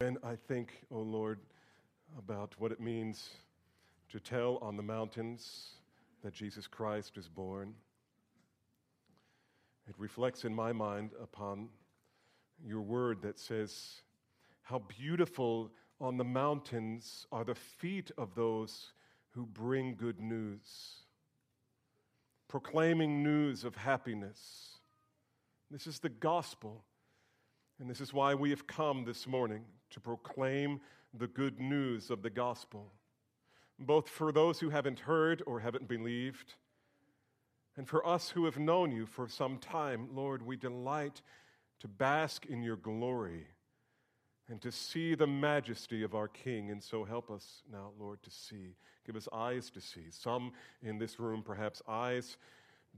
And I think, O oh Lord, about what it means to tell on the mountains that Jesus Christ is born. It reflects in my mind upon your word that says, How beautiful on the mountains are the feet of those who bring good news, proclaiming news of happiness. This is the gospel. And this is why we have come this morning to proclaim the good news of the gospel, both for those who haven't heard or haven't believed, and for us who have known you for some time. Lord, we delight to bask in your glory and to see the majesty of our King. And so help us now, Lord, to see. Give us eyes to see. Some in this room, perhaps eyes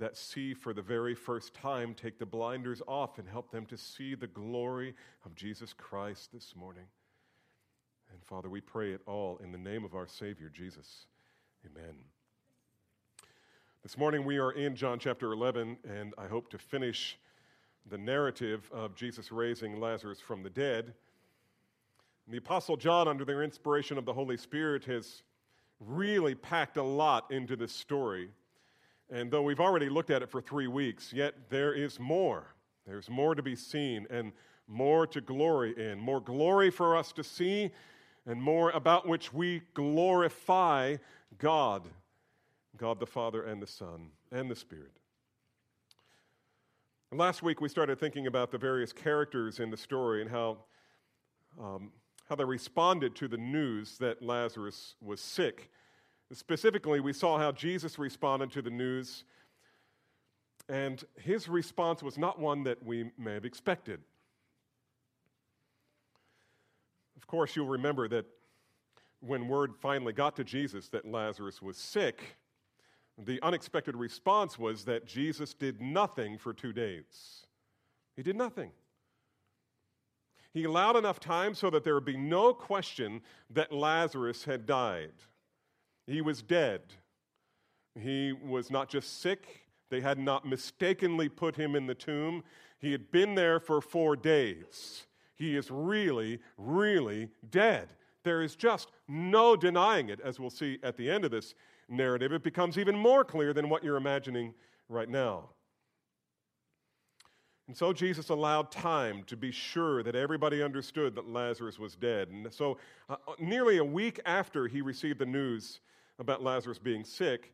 that see for the very first time, take the blinders off and help them to see the glory of Jesus Christ this morning. And Father, we pray it all in the name of our Savior, Jesus. Amen. This morning we are in John chapter 11, and I hope to finish the narrative of Jesus raising Lazarus from the dead. And the Apostle John, under the inspiration of the Holy Spirit, has really packed a lot into this story. And though we've already looked at it for three weeks, yet there is more. There's more to be seen and more to glory in, more glory for us to see, and more about which we glorify God God the Father and the Son and the Spirit. And last week we started thinking about the various characters in the story and how, um, how they responded to the news that Lazarus was sick. Specifically, we saw how Jesus responded to the news, and his response was not one that we may have expected. Of course, you'll remember that when word finally got to Jesus that Lazarus was sick, the unexpected response was that Jesus did nothing for two days. He did nothing. He allowed enough time so that there would be no question that Lazarus had died. He was dead. He was not just sick, they had not mistakenly put him in the tomb. He had been there for four days. He is really, really dead. There is just no denying it, as we'll see at the end of this narrative, it becomes even more clear than what you're imagining right now. And so Jesus allowed time to be sure that everybody understood that Lazarus was dead. And so, uh, nearly a week after he received the news about Lazarus being sick,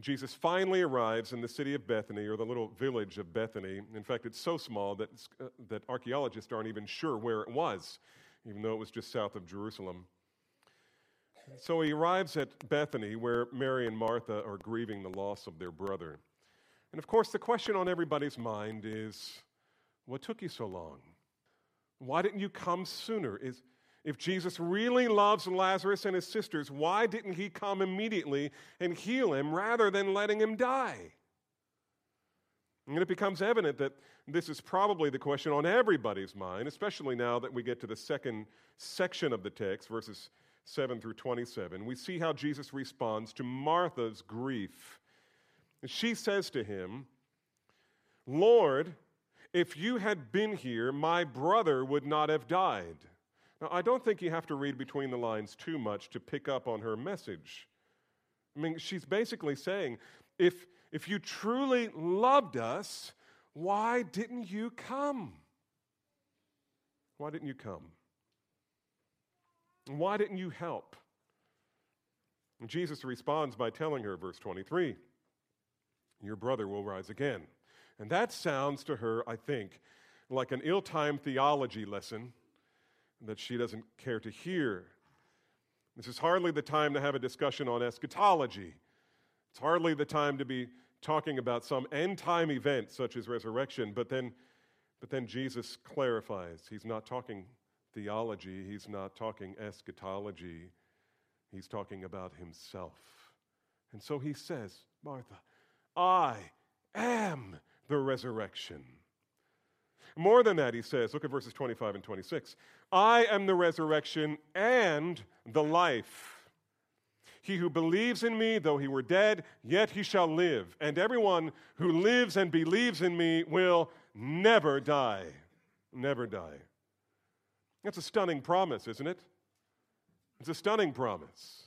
Jesus finally arrives in the city of Bethany, or the little village of Bethany. In fact, it's so small that, uh, that archaeologists aren't even sure where it was, even though it was just south of Jerusalem. So he arrives at Bethany, where Mary and Martha are grieving the loss of their brother. And of course, the question on everybody's mind is what took you so long? Why didn't you come sooner? Is, if Jesus really loves Lazarus and his sisters, why didn't he come immediately and heal him rather than letting him die? And it becomes evident that this is probably the question on everybody's mind, especially now that we get to the second section of the text, verses 7 through 27, we see how Jesus responds to Martha's grief. She says to him, Lord, if you had been here, my brother would not have died. Now, I don't think you have to read between the lines too much to pick up on her message. I mean, she's basically saying, if, if you truly loved us, why didn't you come? Why didn't you come? Why didn't you help? And Jesus responds by telling her, verse 23, Your brother will rise again. And that sounds to her, I think, like an ill timed theology lesson that she doesn't care to hear. This is hardly the time to have a discussion on eschatology. It's hardly the time to be talking about some end time event such as resurrection, but then, but then Jesus clarifies. He's not talking theology, he's not talking eschatology, he's talking about himself. And so he says, Martha, I am the resurrection. More than that, he says, look at verses 25 and 26. I am the resurrection and the life. He who believes in me, though he were dead, yet he shall live. And everyone who lives and believes in me will never die. Never die. That's a stunning promise, isn't it? It's a stunning promise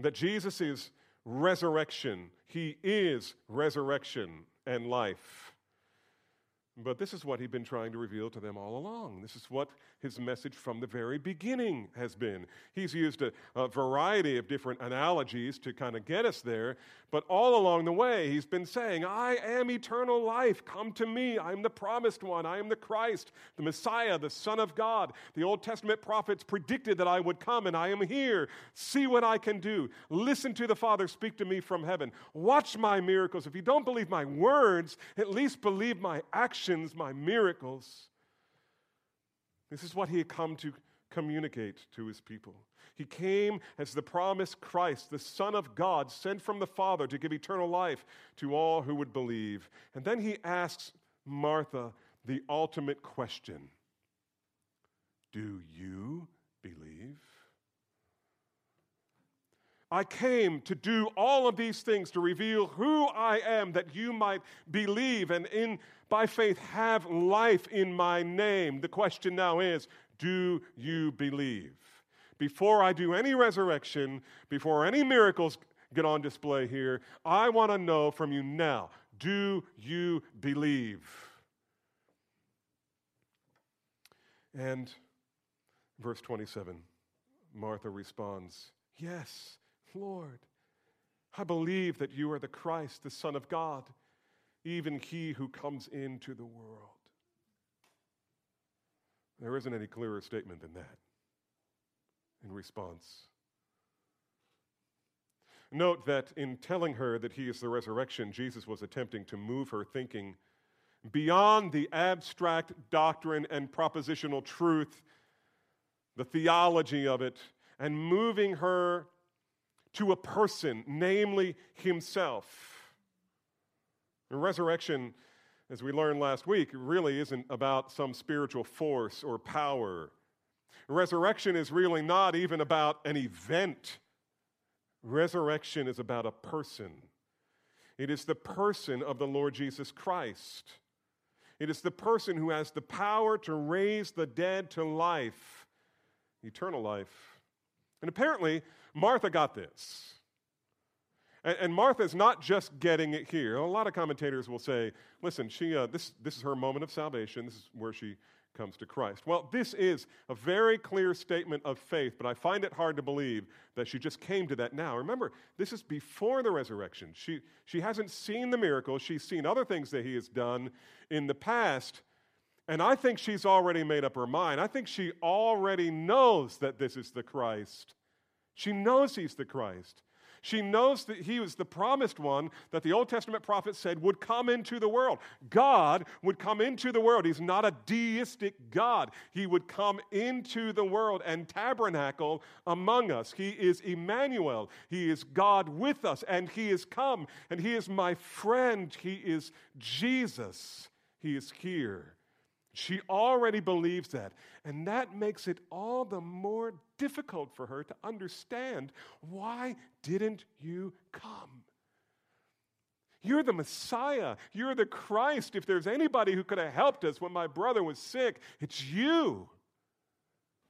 that Jesus is resurrection. He is resurrection and life. But this is what he'd been trying to reveal to them all along. This is what his message from the very beginning has been. He's used a, a, variety of different analogies to kind of get us there, but all along the way, he's been saying, I am eternal life. Come to me. I'm the promised one. I am the Christ, the Messiah, the Son of God. The Old Testament prophets predicted that I would come, and I am here. See what I can do. Listen to the Father speak to me from heaven. Watch my miracles. If you don't believe my words, at least believe my actions, my miracles. This is what he had come to communicate to his people. He came as the promised Christ, the Son of God, sent from the Father to give eternal life to all who would believe. And then he asks Martha the ultimate question Do you believe? I came to do all of these things to reveal who I am, that you might believe and in by faith have life in my name. The question now is do you believe? Before I do any resurrection, before any miracles get on display here, I want to know from you now do you believe? And verse 27, Martha responds, Yes, Lord, I believe that you are the Christ, the Son of God even he who comes into the world. There isn't any clearer statement than that in response. Note that in telling her that he is the resurrection, Jesus was attempting to move her thinking beyond the abstract doctrine and propositional truth, the theology of it, and moving her to a person, namely himself. Resurrection, as we learned last week, really isn't about some spiritual force or power. Resurrection is really not even about an event. Resurrection is about a person. It is the person of the Lord Jesus Christ. It is the person who has the power to raise the dead to life, eternal life. And apparently, Martha got this. And, and Martha's not just getting it here. A lot of commentators will say, listen, she, uh, this, this is her moment of salvation. This is where she comes to Christ. Well, this is a very clear statement of faith, but I find it hard to believe that she just came to that now. Remember, this is before the resurrection. She, she hasn't seen the miracles, she's seen other things that he has done in the past. And I think she's already made up her mind. I think she already knows that this is the Christ. She knows he's the Christ. She knows that he was the promised one that the Old Testament prophet said would come into the world. God would come into the world. He's not a deistic God. He would come into the world and tabernacle among us. He is Emmanuel. He is God with us, and He is come, and He is my friend. He is Jesus. He is here. She already believes that. And that makes it all the more difficult for her to understand why didn't you come? You're the Messiah. You're the Christ. If there's anybody who could have helped us when my brother was sick, it's you.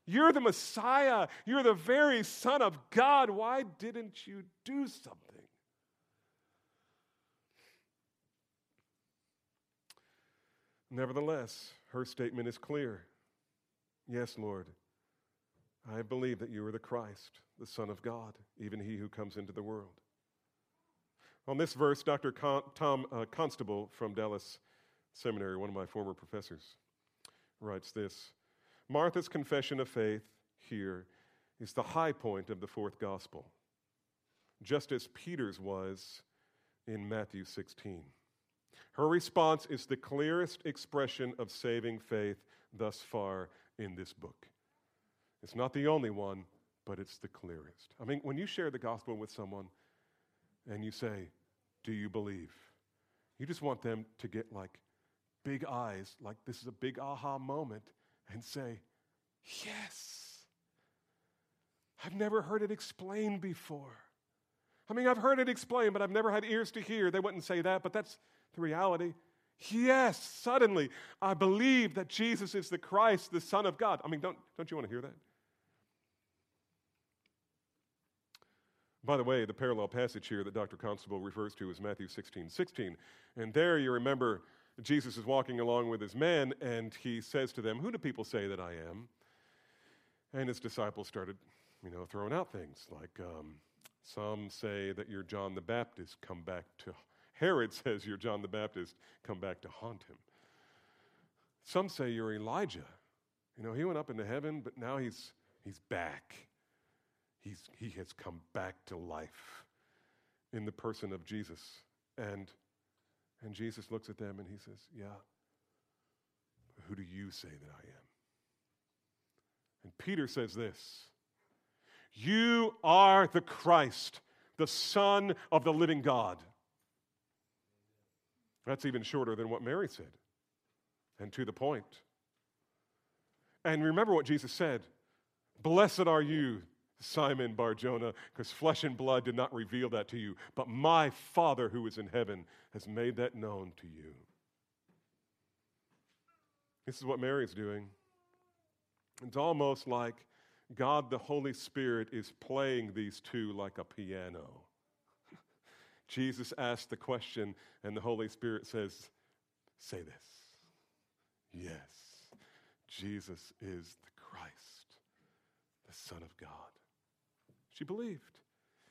You're the Messiah. You're the very Son of God. Why didn't you do something? Nevertheless, her statement is clear Yes, Lord, I believe that you are the Christ, the Son of God, even he who comes into the world. On this verse, Dr. Con- Tom uh, Constable from Dallas Seminary, one of my former professors, writes this Martha's confession of faith here is the high point of the fourth gospel, just as Peter's was in Matthew 16. Her response is the clearest expression of saving faith thus far in this book. It's not the only one, but it's the clearest. I mean, when you share the gospel with someone and you say, Do you believe? You just want them to get like big eyes, like this is a big aha moment, and say, Yes. I've never heard it explained before. I mean, I've heard it explained, but I've never had ears to hear. They wouldn't say that, but that's the reality. Yes, suddenly I believe that Jesus is the Christ, the Son of God. I mean, don't, don't you want to hear that? By the way, the parallel passage here that Dr. Constable refers to is Matthew 16 16. And there you remember Jesus is walking along with his men, and he says to them, Who do people say that I am? And his disciples started, you know, throwing out things like, um, Some say that you're John the Baptist, come back to. Herod says you're John the Baptist, come back to haunt him. Some say you're Elijah. You know, he went up into heaven, but now he's, he's back. He's, he has come back to life in the person of Jesus. And, and Jesus looks at them and he says, Yeah, who do you say that I am? And Peter says this You are the Christ, the Son of the living God. That's even shorter than what Mary said, and to the point. And remember what Jesus said Blessed are you, Simon Barjona, because flesh and blood did not reveal that to you, but my Father who is in heaven has made that known to you. This is what Mary's doing. It's almost like God the Holy Spirit is playing these two like a piano. Jesus asks the question, and the Holy Spirit says, Say this. Yes, Jesus is the Christ, the Son of God. She believed.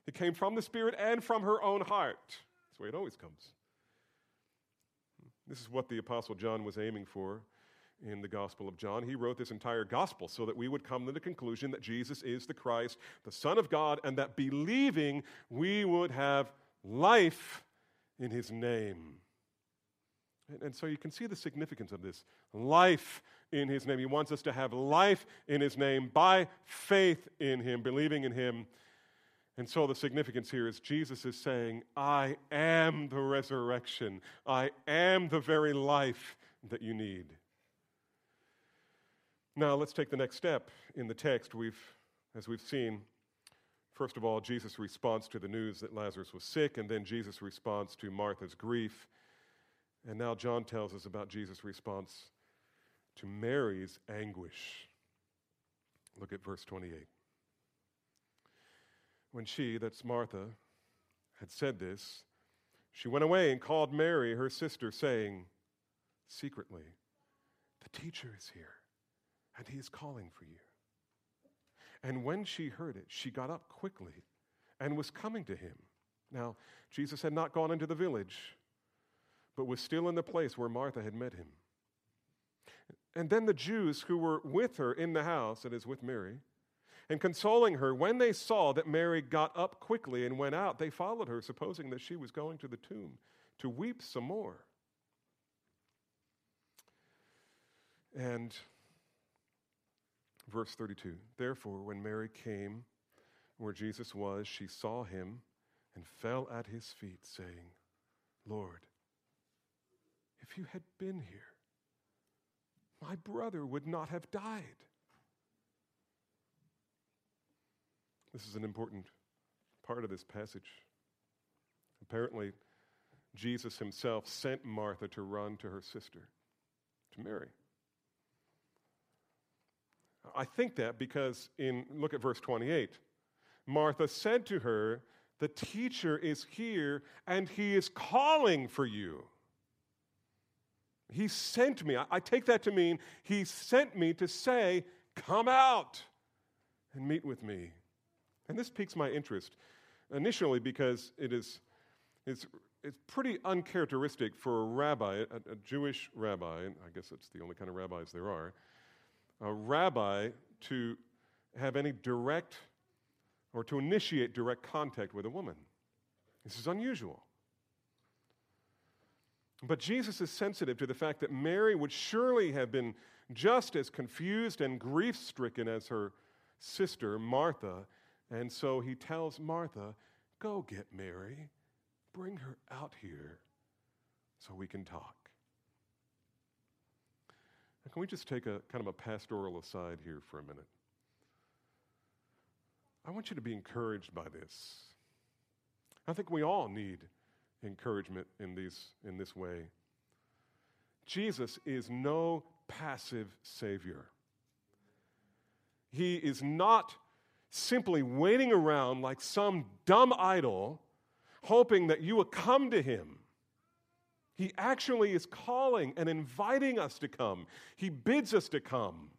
It came from the Spirit and from her own heart. That's the way it always comes. This is what the Apostle John was aiming for in the Gospel of John. He wrote this entire Gospel so that we would come to the conclusion that Jesus is the Christ, the Son of God, and that believing we would have life in His name. And, so you can see the significance of this life in His name. He wants us to have life in His name by faith in Him, believing in Him. And so the significance here is Jesus is saying, I am the resurrection. I am the very life that you need. Now let's take the next step in the text. We've, as we've seen, first of all, Jesus' response to the news that Lazarus was sick, and then Jesus' response to Martha's grief. And now John tells us about Jesus' response to Mary's anguish. Look at verse 28. When she, that's Martha, had said this, she went away and called Mary, her sister, saying, secretly, The teacher is here, and he is calling for you. And when she heard it, she got up quickly and was coming to him. Now, Jesus had not gone into the village, but was still in the place where Martha had met him. And then the Jews who were with her in the house, that is, with Mary, and consoling her, when they saw that Mary got up quickly and went out, they followed her, supposing that she was going to the tomb to weep some more. And verse 32 Therefore, when Mary came where Jesus was, she saw him and fell at his feet, saying, Lord, if you had been here, my brother would not have died. This is an important part of this passage. Apparently, Jesus himself sent Martha to run to her sister, to Mary. I think that because in look at verse 28. Martha said to her, "The teacher is here and he is calling for you." He sent me. I, take that to mean he sent me to say, Come out and meet with me. And this piques my interest initially because it is it's, it's pretty uncharacteristic for a rabbi, a, a Jewish rabbi, I guess it's the only kind of rabbis there are, a rabbi to have any direct or to initiate direct contact with a woman. This is unusual. But Jesus is sensitive to the fact that Mary would surely have been just as confused and grief stricken as her sister, Martha. And so he tells Martha, Go get Mary, bring her out here so we can talk. Now, can we just take a kind of a pastoral aside here for a minute? I want you to be encouraged by this. I think we all need encouragement in, these, in this way. Jesus is no passive Savior. He is not simply waiting around like some dumb idol, hoping that you will come to Him. He actually is calling and inviting us to come. He bids us to come.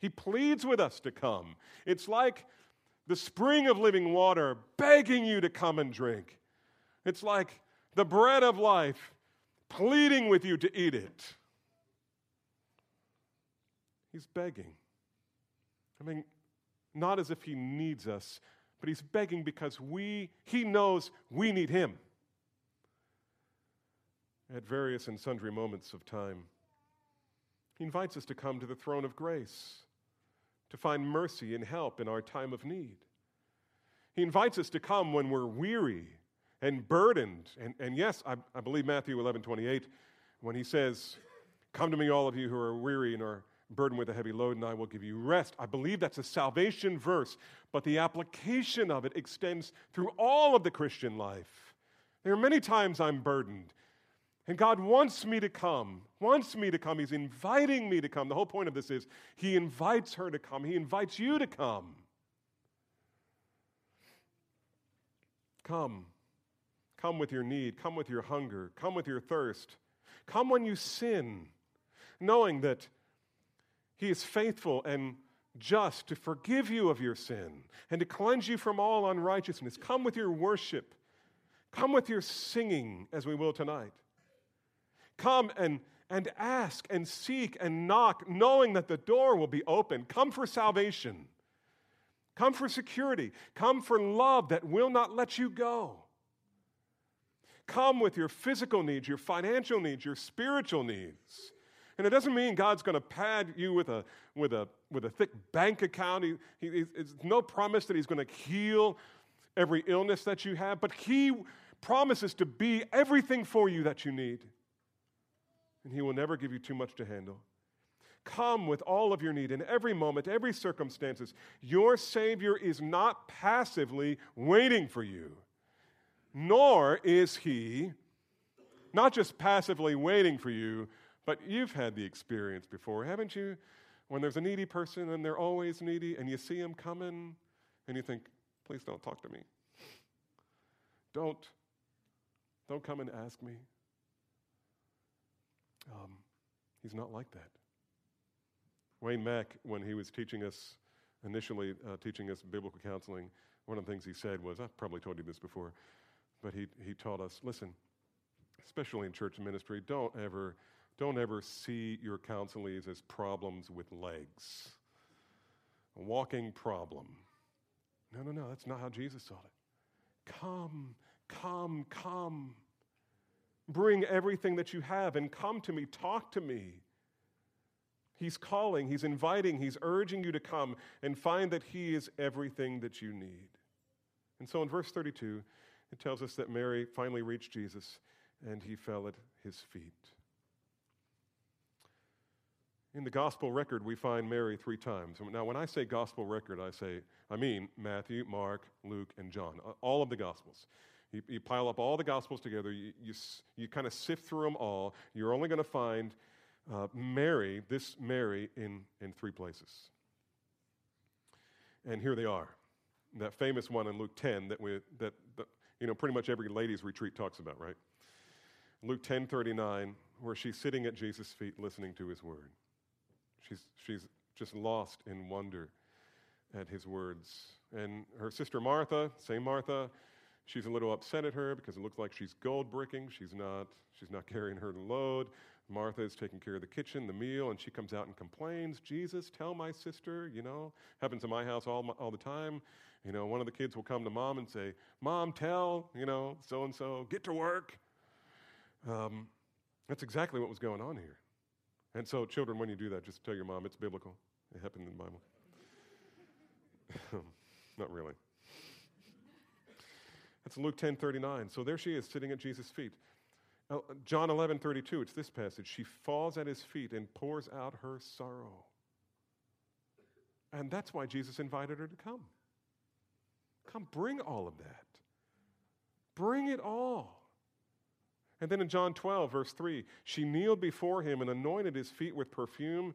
He pleads with us to come. It's like the spring of living water begging you to come and drink. It's like the bread of life pleading with you to eat it. He's begging. I mean, not as if he needs us, but he's begging because we he knows we need him. At various and sundry moments of time, he invites us to come to the throne of grace, to find mercy and help in our time of need. He invites us to come when we're weary and burdened. And, and yes, I, I believe Matthew 11 28, when he says, Come to me, all of you who are weary and are burdened with a heavy load, and I will give you rest. I believe that's a salvation verse, but the application of it extends through all of the Christian life. There are many times I'm burdened, and God wants me to come, wants me to come. He's inviting me to come. The whole point of this is He invites her to come, He invites you to come. Come. Come with your need. Come with your hunger. Come with your thirst. Come when you sin, knowing that He is faithful and just to forgive you of your sin and to cleanse you from all unrighteousness. Come with your worship. Come with your singing, as we will tonight. Come and, and ask and seek and knock, knowing that the door will be open. Come for salvation. Come for security. Come for love that will not let you go. Come with your physical needs, your financial needs, your spiritual needs. And it doesn't mean God's going to pad you with a, with a, with a thick bank account. He, he, it's no promise that He's going to heal every illness that you have, but He promises to be everything for you that you need. And He will never give you too much to handle. Come with all of your need in every moment, every circumstances. Your Savior is not passively waiting for you, nor is He not just passively waiting for you, but you've had the experience before, haven't you? When there's a needy person and they're always needy, and you see them coming, and you think, please don't talk to me. Don't, don't come and ask me. Um, he's not like that. Wayne Mack, when he was teaching us, initially uh, teaching us biblical counseling, one of the things he said was, I've probably told you this before, but he, he taught us, listen, especially in church ministry, don't ever, don't ever see your counselees as problems with legs. A walking problem. No, no, no, that's not how Jesus saw it. Come, come, come. Bring everything that you have and come to me, talk to me. He's calling, He's inviting, He's urging you to come and find that He is everything that you need. And so in verse 32, it tells us that Mary finally reached Jesus and he fell at his feet. In the gospel record, we find Mary three times. Now, when I say gospel record, I say, I mean Matthew, Mark, Luke, and John, all of the gospels. You, you pile up all the gospels together, you, you, you kind of sift through them all. You're only going to find uh, Mary, this Mary, in, in three places. And here they are. That famous one in Luke 10 that, we, that, you know, pretty much every ladies' retreat talks about, right? Luke 10 39, where she's sitting at Jesus' feet listening to his word. She's, she's just lost in wonder at his words. And her sister Martha, same Martha, she's a little upset at her because it looks like she's gold bricking. She's not, she's not carrying her load. Martha is taking care of the kitchen, the meal, and she comes out and complains, Jesus, tell my sister, you know, happens in my house all, all the time. You know, one of the kids will come to mom and say, Mom, tell, you know, so and so, get to work. Um, that's exactly what was going on here. And so, children, when you do that, just tell your mom it's biblical. It happened in the Bible. Not really. That's Luke 10 39. So there she is sitting at Jesus' feet. John 11, 32, it's this passage. She falls at his feet and pours out her sorrow. And that's why Jesus invited her to come. Come, bring all of that. Bring it all. And then in John 12, verse 3, she kneeled before him and anointed his feet with perfume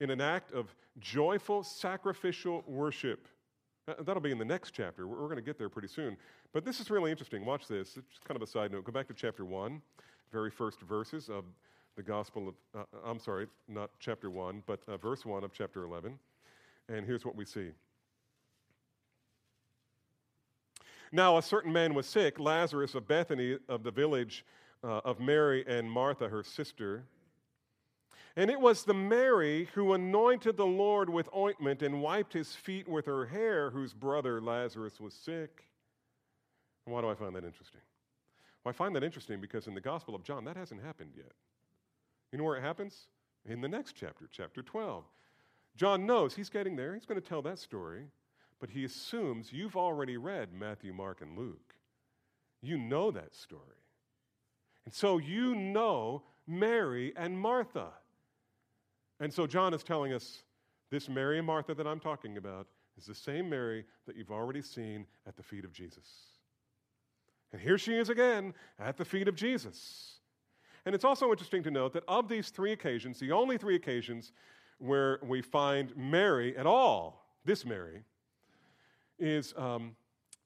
in an act of joyful sacrificial worship. That'll be in the next chapter. We're going to get there pretty soon. But this is really interesting. Watch this. It's kind of a side note. Go back to chapter 1, very first verses of the Gospel of, uh, I'm sorry, not chapter 1, but uh, verse 1 of chapter 11. And here's what we see. Now, a certain man was sick, Lazarus of Bethany, of the village uh, of Mary and Martha, her sister. And it was the Mary who anointed the Lord with ointment and wiped his feet with her hair, whose brother Lazarus was sick. And why do I find that interesting? Well, I find that interesting because in the Gospel of John, that hasn't happened yet. You know where it happens? In the next chapter, chapter 12. John knows he's getting there. He's going to tell that story. But he assumes you've already read Matthew, Mark, and Luke. You know that story. And so you know Mary and Martha. And so John is telling us this Mary and Martha that I'm talking about is the same Mary that you've already seen at the feet of Jesus. And here she is again at the feet of Jesus. And it's also interesting to note that of these three occasions, the only three occasions where we find Mary at all, this Mary, is um,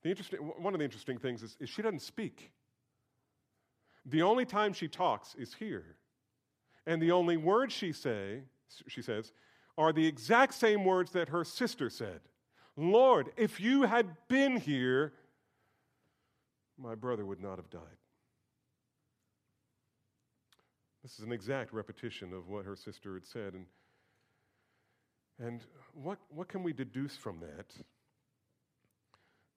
the interesting, one of the interesting things is, is she doesn't speak. The only time she talks is here. And the only words she say, she says, are the exact same words that her sister said. Lord, if you had been here, my brother would not have died. This is an exact repetition of what her sister had said. And, and what, what can we deduce from that?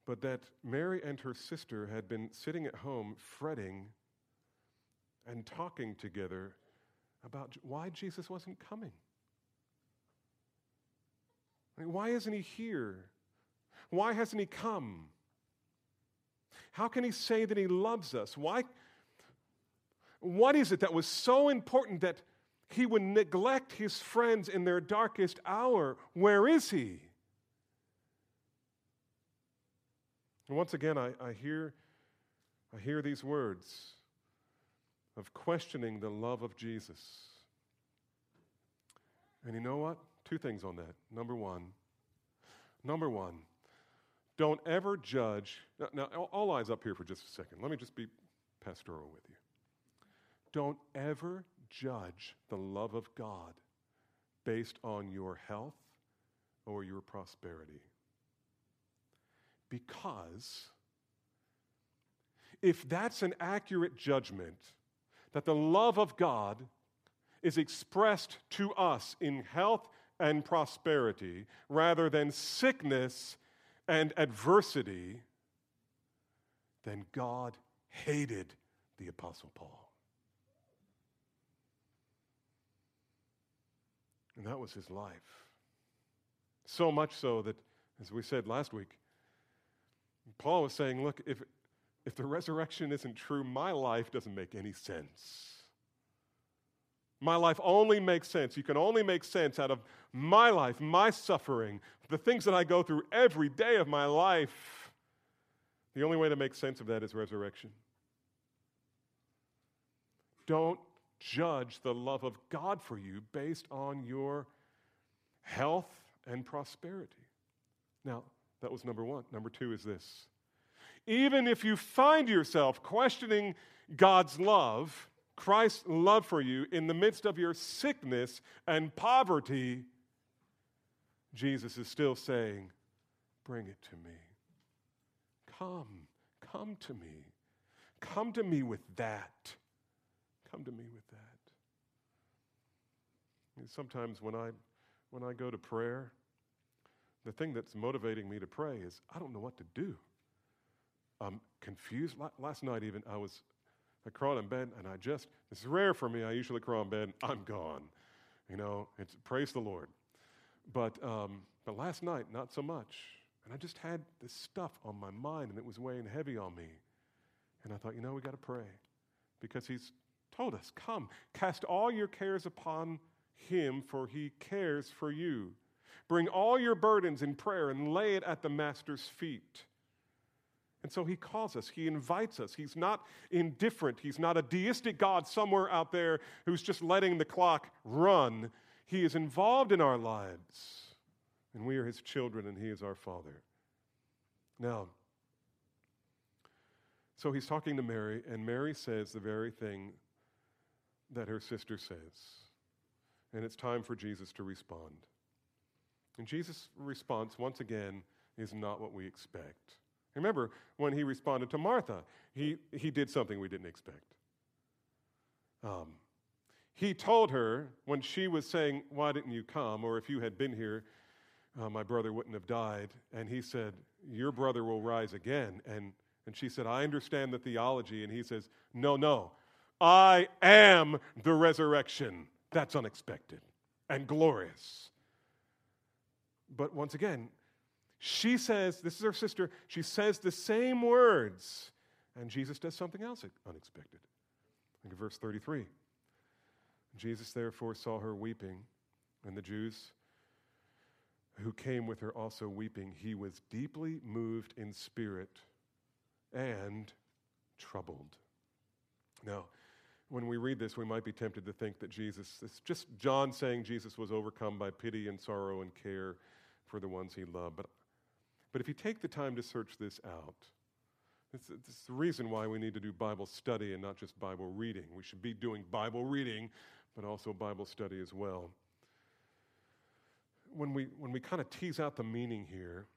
But that Mary and her sister had been sitting at home fretting and talking together about why Jesus wasn't coming. I mean, why isn't he here? Why hasn't he come? How can he say that he loves us? Why? What is it that was so important that he would neglect his friends in their darkest hour? Where is he? And once again, I, I, hear, I hear these words of questioning the love of Jesus. And you know what? Two things on that. Number one, number one, don't ever judge. Now, now, all eyes up here for just a second. Let me just be pastoral with you. Don't ever judge the love of God based on your health or your prosperity. Because if that's an accurate judgment, that the love of God is expressed to us in health and prosperity rather than sickness and adversity, then God hated the Apostle Paul. And that was his life. So much so that, as we said last week, Paul was saying, Look, if, if the resurrection isn't true, my life doesn't make any sense. My life only makes sense. You can only make sense out of my life, my suffering, the things that I go through every day of my life. The only way to make sense of that is resurrection. Don't judge the love of God for you based on your health and prosperity. Now, that was number one. Number two is this even if you find yourself questioning God's love, Christ's love for you in the midst of your sickness and poverty, Jesus is still saying, Bring it to me. Come, come to me. Come to me with that. Come to me with that. Sometimes when I, when I go to prayer, the thing that's motivating me to pray is I don't know what to do. I'm confused. Last night, even, I was I crawled in bed and I just, this is rare for me. I usually crawl in bed, I'm gone. You know, it's praise the Lord. But, um, but last night, not so much. And I just had this stuff on my mind and it was weighing heavy on me. And I thought, you know, we got to pray because he's told us, come, cast all your cares upon him, for he cares for you. Bring all your burdens in prayer and lay it at the Master's feet. And so he calls us, he invites us. He's not indifferent, he's not a deistic God somewhere out there who's just letting the clock run. He is involved in our lives, and we are his children, and he is our Father. Now, so he's talking to Mary, and Mary says the very thing that her sister says. And it's time for Jesus to respond. And Jesus' response, once again, is not what we expect. Remember, when he responded to Martha, he, he did something we didn't expect. Um, he told her when she was saying, Why didn't you come? Or if you had been here, uh, my brother wouldn't have died. And he said, Your brother will rise again. And, and she said, I understand the theology. And he says, No, no, I am the resurrection. That's unexpected and glorious. But once again, she says, this is her sister, she says the same words, and Jesus does something else unexpected. Look at verse 33. Jesus therefore saw her weeping, and the Jews who came with her also weeping. He was deeply moved in spirit and troubled. Now, when we read this, we might be tempted to think that Jesus, it's just John saying Jesus was overcome by pity and sorrow and care for the ones he loved. But, but if you take the time to search this out, it's, the reason why we need to do Bible study and not just Bible reading. We should be doing Bible reading, but also Bible study as well. When we, when we kind of tease out the meaning here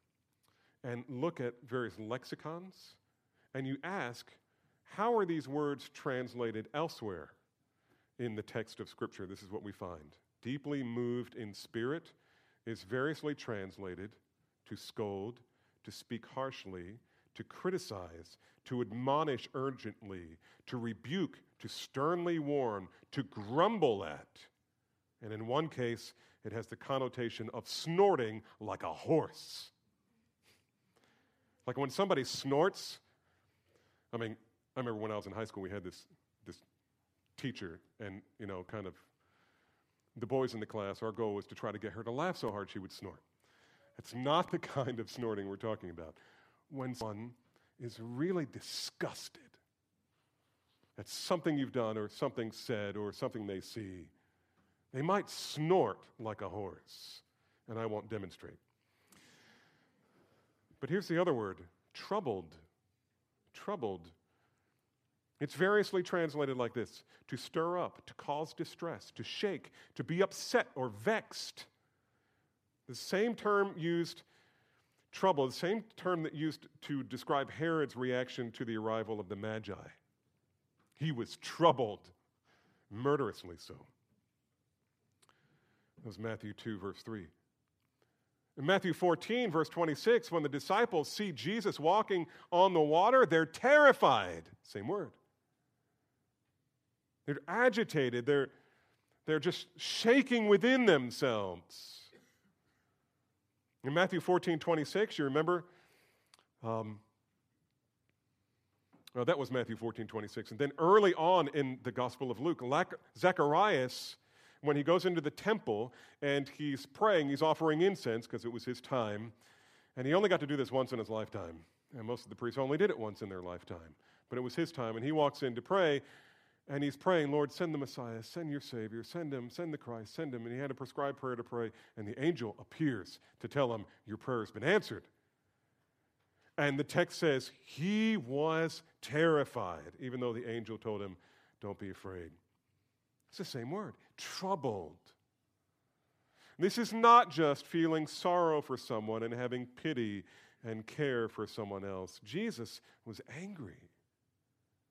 and look at various lexicons, and you ask, how are these words translated elsewhere in the text of Scripture? This is what we find. Deeply moved in spirit is variously translated to scold, to speak harshly, to criticize, to admonish urgently, to rebuke, to sternly warn, to grumble at. And in one case, it has the connotation of snorting like a horse. Like when somebody snorts, I mean, I remember when I was in high school, we had this, this teacher, and, you know, kind of the boys in the class, our goal was to try to get her to laugh so hard she would snort. It's not the kind of snorting we're talking about. When someone is really disgusted at something you've done or something said or something they see, they might snort like a horse, and I won't demonstrate. But here's the other word troubled. Troubled it's variously translated like this to stir up, to cause distress, to shake, to be upset or vexed. The same term used, trouble, the same term that used to describe Herod's reaction to the arrival of the Magi. He was troubled, murderously so. That was Matthew 2, verse 3. In Matthew 14, verse 26, when the disciples see Jesus walking on the water, they're terrified. Same word. They're agitated. They're, they're just shaking within themselves. In Matthew 14, 26, you remember? Um, well, that was Matthew 14, 26. And then early on in the Gospel of Luke, Zacharias, when he goes into the temple and he's praying, he's offering incense because it was his time. And he only got to do this once in his lifetime. And most of the priests only did it once in their lifetime. But it was his time. And he walks in to pray. And he's praying, Lord, send the Messiah, send your Savior, send him, send the Christ, send him. And he had a prescribed prayer to pray, and the angel appears to tell him, Your prayer has been answered. And the text says, He was terrified, even though the angel told him, Don't be afraid. It's the same word, troubled. This is not just feeling sorrow for someone and having pity and care for someone else. Jesus was angry.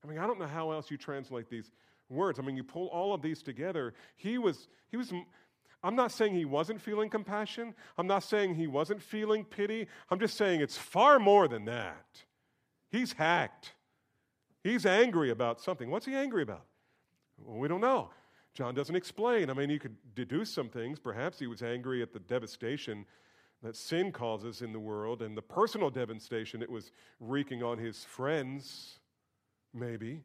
I mean, I don't know how else you translate these words. I mean, you pull all of these together. He was, he was, I'm not saying he wasn't feeling compassion. I'm not saying he wasn't feeling pity. I'm just saying it's far more than that. He's hacked. He's angry about something. What's he angry about? Well, we don't know. John doesn't explain. I mean, you could deduce some things. Perhaps he was angry at the devastation that sin causes in the world and the personal devastation it was wreaking on his friends maybe.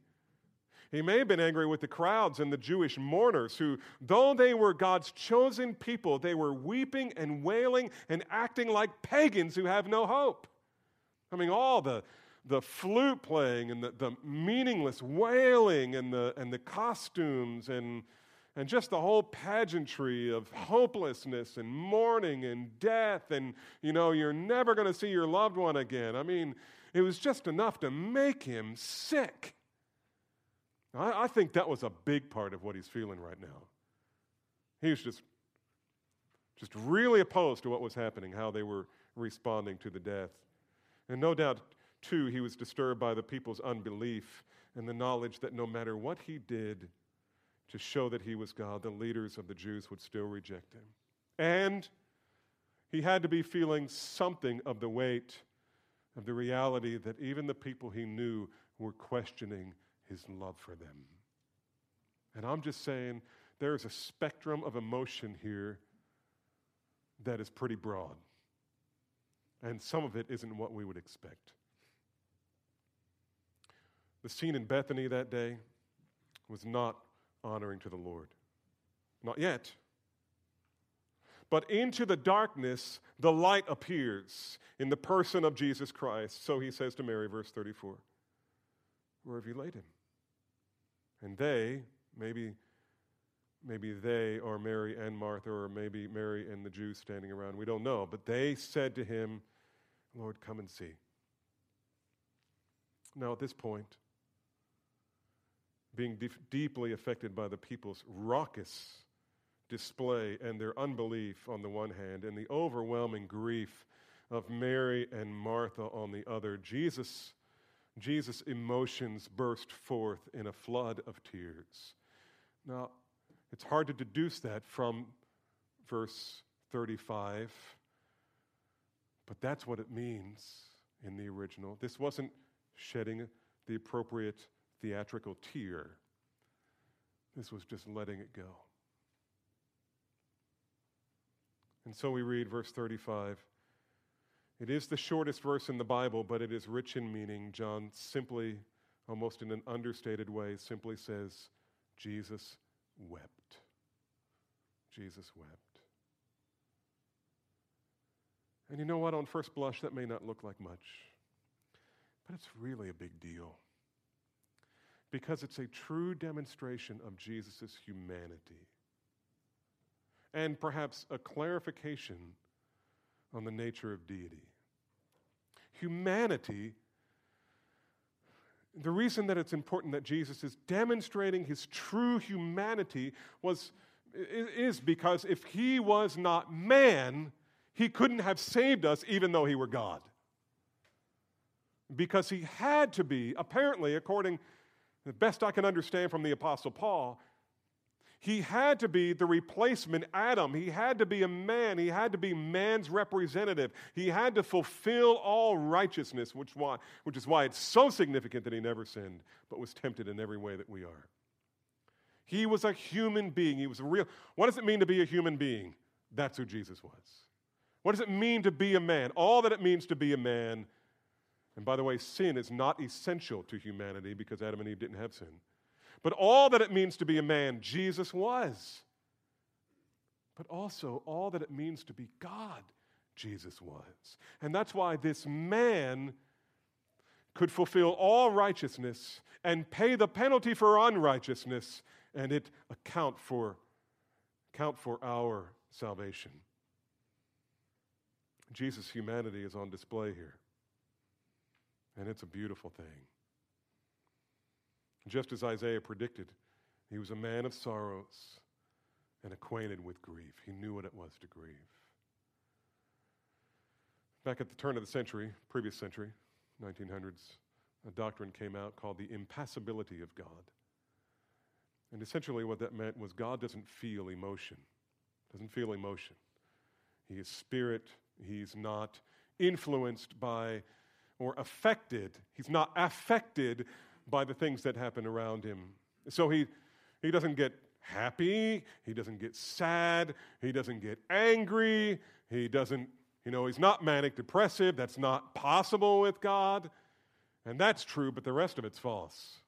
He may have been angry with the crowds and the Jewish mourners who, though they were God's chosen people, they were weeping and wailing and acting like pagans who have no hope. I mean, all the, the flute playing and the, the meaningless wailing and the, and the costumes and, and just the whole pageantry of hopelessness and mourning and death and you know you're never going to see your loved one again i mean it was just enough to make him sick. I, I think that was a big part of what he's feeling right now. He was just just really opposed to what was happening how they were responding to the death. And no doubt too he was disturbed by the people's unbelief and the knowledge that no matter what he did to show that he was God, the leaders of the Jews would still reject him. And he had to be feeling something of the weight of the reality that even the people he knew were questioning his love for them. And I'm just saying, there's a spectrum of emotion here that is pretty broad. And some of it isn't what we would expect. The scene in Bethany that day was not honoring to the Lord. Not yet. But into the darkness, the light appears in the person of Jesus Christ. So he says to Mary, verse 34, Where have you laid him? And they, maybe, maybe they are Mary and Martha, or maybe Mary and the Jews standing around, we don't know. But they said to him, Lord, come and see. Now, at this point, being deeply affected by the people's raucous display and their unbelief on the one hand, and the overwhelming grief of Mary and Martha on the other, Jesus, Jesus' emotions burst forth in a flood of tears. Now, it's hard to deduce that from verse 35, but that's what it means in the original. This wasn't shedding the appropriate theatrical tear. This was just letting it go. And so we read verse 35. It is the shortest verse in the Bible, but it is rich in meaning. John simply, almost in an understated way, simply says, Jesus wept. Jesus wept. And you know what? On first blush, that may not look like much, but it's really a big deal because it's a true demonstration of Jesus' humanity and perhaps a clarification on the nature of deity. Humanity, the reason that it's important that Jesus is demonstrating his true humanity was, is because if he was not man, he couldn't have saved us even though he were God. Because he had to be, apparently, according the best I can understand from the Apostle Paul, he had to be the replacement Adam. He had to be a man. He had to be man's representative. He had to fulfill all righteousness, which, why, which is why it's so significant that he never sinned, but was tempted in every way that we are. He was a human being. He was a real. What does it mean to be a human being? That's who Jesus was. What does it mean to be a man? All that it means to be a man and by the way, sin is not essential to humanity because Adam and Eve didn't have sin. But all that it means to be a man, Jesus was. But also all that it means to be God, Jesus was. And that's why this man could fulfill all righteousness and pay the penalty for unrighteousness and it account for account for our salvation. Jesus' humanity is on display here. And it's a beautiful thing. Just as Isaiah predicted, he was a man of sorrows and acquainted with grief. He knew what it was to grieve. Back at the turn of the century, previous century, 1900s, a doctrine came out called the impassibility of God. And essentially, what that meant was God doesn't feel emotion, doesn't feel emotion. He is spirit, he's not influenced by or affected. He's not affected by the things that happen around him. So he, he doesn't get happy, he doesn't get sad, he doesn't get angry, he doesn't, you know, he's not manic depressive. That's not possible with God. And that's true, but the rest of it's false.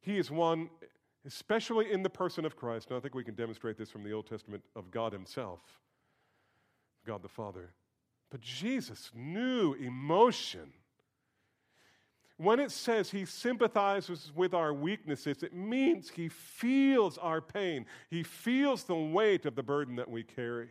He is one, especially in the person of Christ, and I think we can demonstrate this from the Old Testament of God Himself, God the Father. But Jesus knew emotion. When it says he sympathizes with our weaknesses, it means he feels our pain. He feels the weight of the burden that we carry.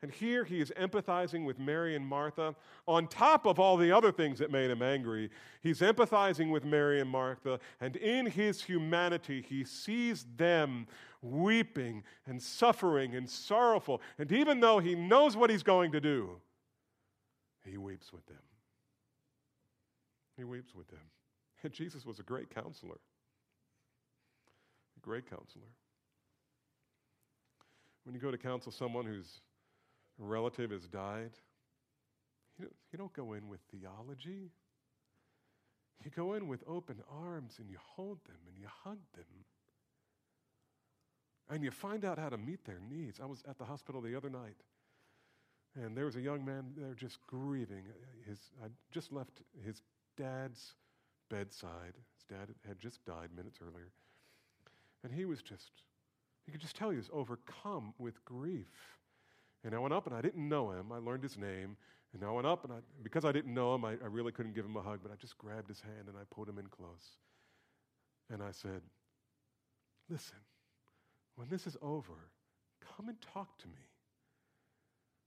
And here he is empathizing with Mary and Martha. On top of all the other things that made him angry, he's empathizing with Mary and Martha. And in his humanity, he sees them weeping and suffering and sorrowful. And even though he knows what he's going to do, he weeps with them. He weeps with them. And Jesus was a great counselor. A great counselor. When you go to counsel someone whose relative has died, you don't, go in with theology. You go in with open arms and you hold them and you hug them. And you find out how to meet their needs. I was at the hospital the other night, and there was a young man there just grieving. His, I just left his dad's bedside. His dad had just died minutes earlier. And he was just, you could just tell he was overcome with grief. And I went up and I didn't know him. I learned his name. And I went up and I, because I didn't know him, I, I really couldn't give him a hug, but I just grabbed his hand and I pulled him in close. And I said, Listen, when this is over, come and talk to me.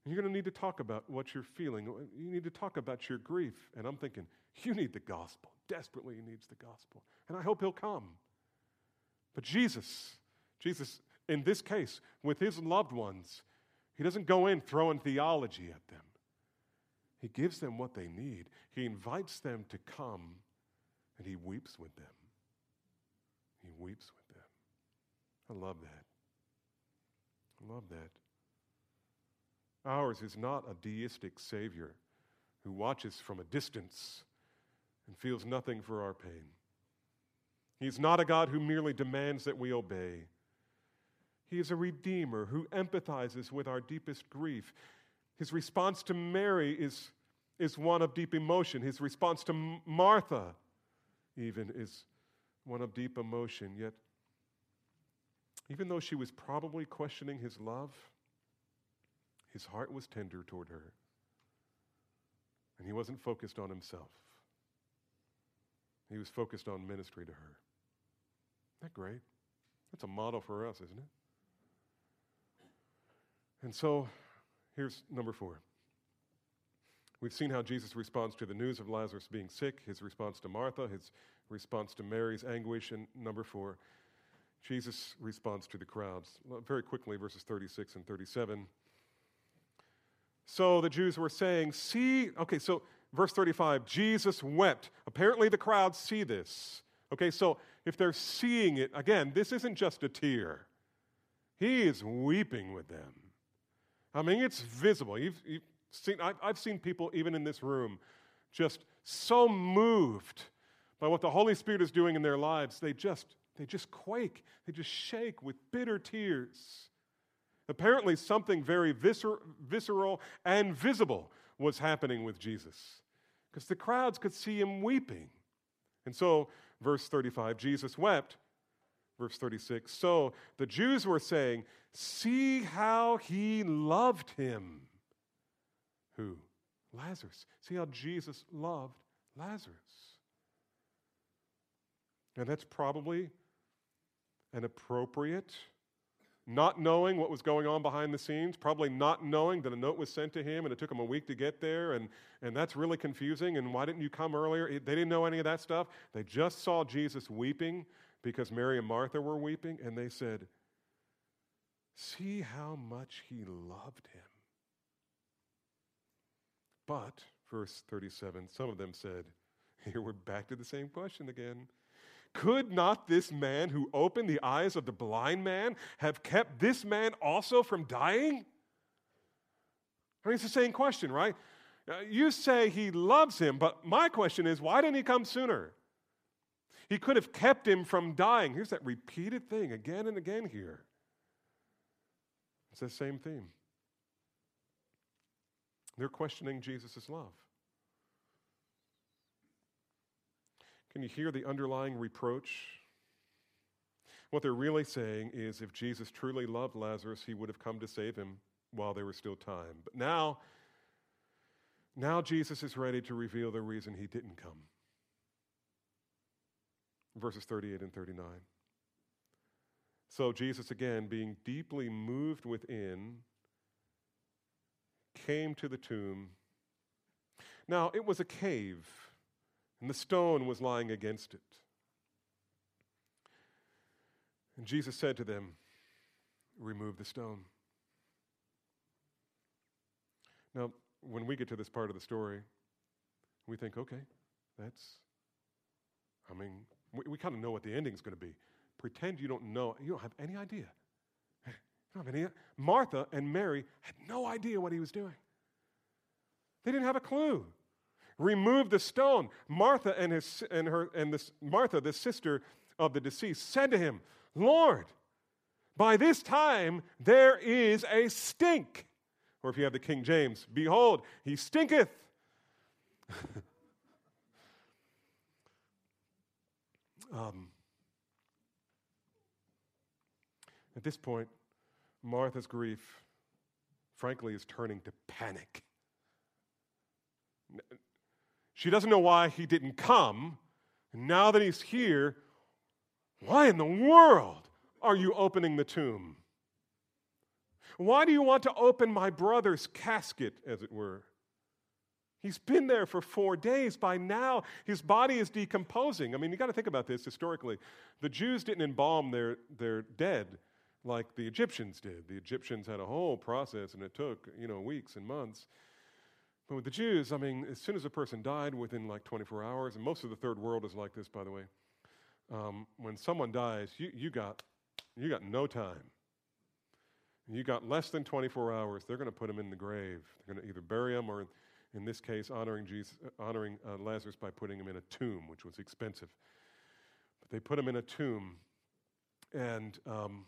You're going to need to talk about what you're feeling. You need to talk about your grief. And I'm thinking, you need the gospel. Desperately, he needs the gospel. And I hope he'll come. But Jesus, Jesus, in this case, with his loved ones, he doesn't go in throwing theology at them. He gives them what they need. He invites them to come, and he weeps with them. He weeps with them. I love that. I love that. Ours is not a deistic Savior who watches from a distance and feels nothing for our pain. He's not a God who merely demands that we obey. He is a redeemer who empathizes with our deepest grief. His response to Mary is, is one of deep emotion. His response to Martha, even, is one of deep emotion. Yet, even though she was probably questioning his love, his heart was tender toward her. And he wasn't focused on himself, he was focused on ministry to her. Isn't that great? That's a model for us, isn't it? And so here's number four. We've seen how Jesus responds to the news of Lazarus being sick, his response to Martha, his response to Mary's anguish, and number four, Jesus responds to the crowds. Very quickly, verses 36 and 37. So the Jews were saying, See, okay, so verse 35, Jesus wept. Apparently the crowds see this. Okay, so if they're seeing it, again, this isn't just a tear, he is weeping with them. I mean, it's visible. You've, you've seen, I've, I've seen people, even in this room, just so moved by what the Holy Spirit is doing in their lives, they just, they just quake. They just shake with bitter tears. Apparently, something very viscer- visceral and visible was happening with Jesus because the crowds could see him weeping. And so, verse 35, Jesus wept. Verse 36, so the Jews were saying, See how he loved him. Who? Lazarus. See how Jesus loved Lazarus. And that's probably an appropriate not knowing what was going on behind the scenes, probably not knowing that a note was sent to him and it took him a week to get there, and, and that's really confusing. And why didn't you come earlier? They didn't know any of that stuff. They just saw Jesus weeping because Mary and Martha were weeping, and they said, See how much he loved him. But, verse 37, some of them said, Here we're back to the same question again. Could not this man who opened the eyes of the blind man have kept this man also from dying? I mean, it's the same question, right? Uh, you say he loves him, but my question is, why didn't he come sooner? He could have kept him from dying. Here's that repeated thing again and again here. It's the same theme. They're questioning Jesus' love. Can you hear the underlying reproach? What they're really saying is if Jesus truly loved Lazarus, he would have come to save him while there was still time. But now, now Jesus is ready to reveal the reason he didn't come. verses 38 and 39. So, Jesus, again, being deeply moved within, came to the tomb. Now, it was a cave, and the stone was lying against it. And Jesus said to them, Remove the stone. Now, when we get to this part of the story, we think, okay, that's, I mean, we, we kind of know what the ending is going to be. Pretend you don't know, you don't have any idea. You don't have any. Martha and Mary had no idea what he was doing. They didn't have a clue. Remove the stone. Martha and his and her and this Martha, the sister of the deceased, said to him, Lord, by this time there is a stink. Or if you have the King James, behold, he stinketh. um, at this point, Martha's grief, frankly, is turning to panic. She doesn't know why he didn't come. And now that he's here, why in the world are you opening the tomb? Why do you want to open my brother's casket, as it were? He's been there for four days. By now, his body is decomposing. I mean, you got to think about this historically. The Jews didn't embalm their, their dead like the Egyptians did. The Egyptians had a whole process, and it took, you know, weeks and months. But with the Jews, I mean, as soon as a person died, within like 24 hours, and most of the third world is like this, by the way. Um, when someone dies, you, you, got, you got no time. You got less than 24 hours. They're going to put him in the grave. They're going to either bury him or, in this case, honoring, Jesus, honoring uh, Lazarus by putting him in a tomb, which was expensive. But they put him in a tomb, and um,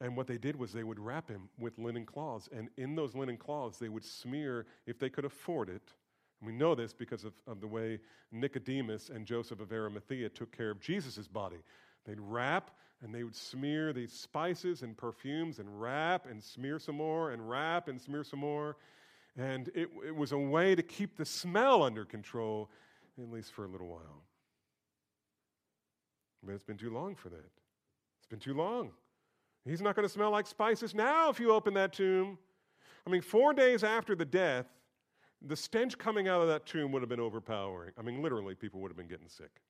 and what they did was they would wrap him with linen cloths. And in those linen cloths, they would smear, if they could afford it. And we know this because of, of the way Nicodemus and Joseph of Arimathea took care of Jesus' body. They'd wrap and they would smear these spices and perfumes and wrap and smear some more and wrap and smear some more. And it, it was a way to keep the smell under control, at least for a little while. But it's been too long for that. It's been too long. He's not going to smell like spices now if you open that tomb. I mean, four days after the death, the stench coming out of that tomb would have been overpowering. I mean, literally, people would have been getting sick.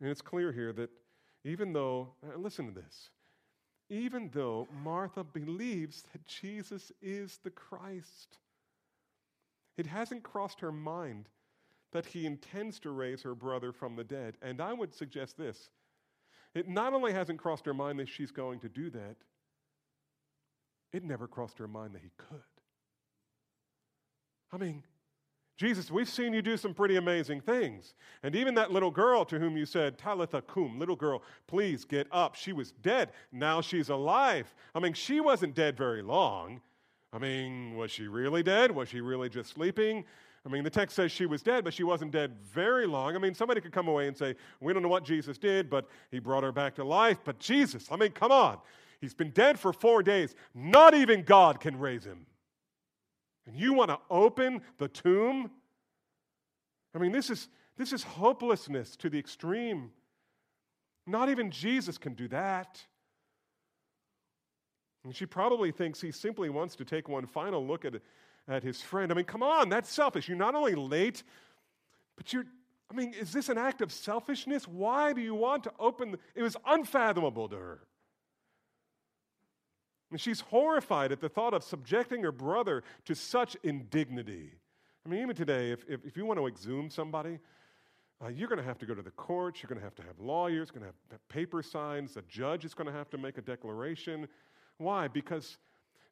And it's clear here that even though, uh, listen to this, even though Martha believes that Jesus is the Christ, it hasn't crossed her mind that he intends to raise her brother from the dead. And I would suggest this it not only hasn't crossed her mind that she's going to do that, it never crossed her mind that he could. I mean, Jesus, we've seen you do some pretty amazing things. And even that little girl to whom you said, Talitha cum, little girl, please get up. She was dead. Now she's alive. I mean, she wasn't dead very long. I mean, was she really dead? Was she really just sleeping? I mean, the text says she was dead, but she wasn't dead very long. I mean, somebody could come away and say, We don't know what Jesus did, but he brought her back to life. But Jesus, I mean, come on. He's been dead for four days. Not even God can raise him. And you want to open the tomb? I mean, this is, this is hopelessness to the extreme. Not even Jesus can do that. And she probably thinks he simply wants to take one final look at at his friend. I mean, come on, that's selfish. You're not only late, but you're, I mean, is this an act of selfishness? Why do you want to open? The, it was unfathomable to her. And she's horrified at the thought of subjecting her brother to such indignity. I mean, even today, if, if, if you want to exhume somebody, uh, you're going to have to go to the courts. You're going to have to have lawyers, going to have paper signs. A judge is going to have to make a declaration. Why? Because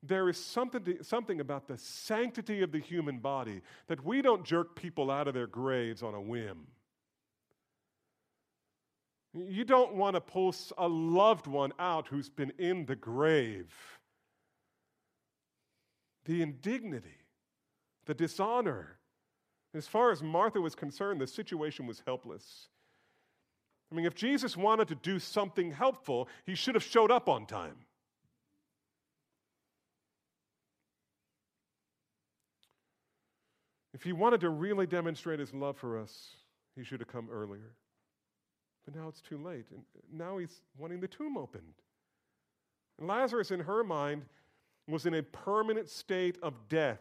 there is something, to, something about the sanctity of the human body that we don't jerk people out of their graves on a whim. You don't want to pull a loved one out who's been in the grave. The indignity, the dishonor. As far as Martha was concerned, the situation was helpless. I mean, if Jesus wanted to do something helpful, he should have showed up on time. If he wanted to really demonstrate his love for us, he should have come earlier. But now it's too late. And now he's wanting the tomb opened. And Lazarus, in her mind, was in a permanent state of death.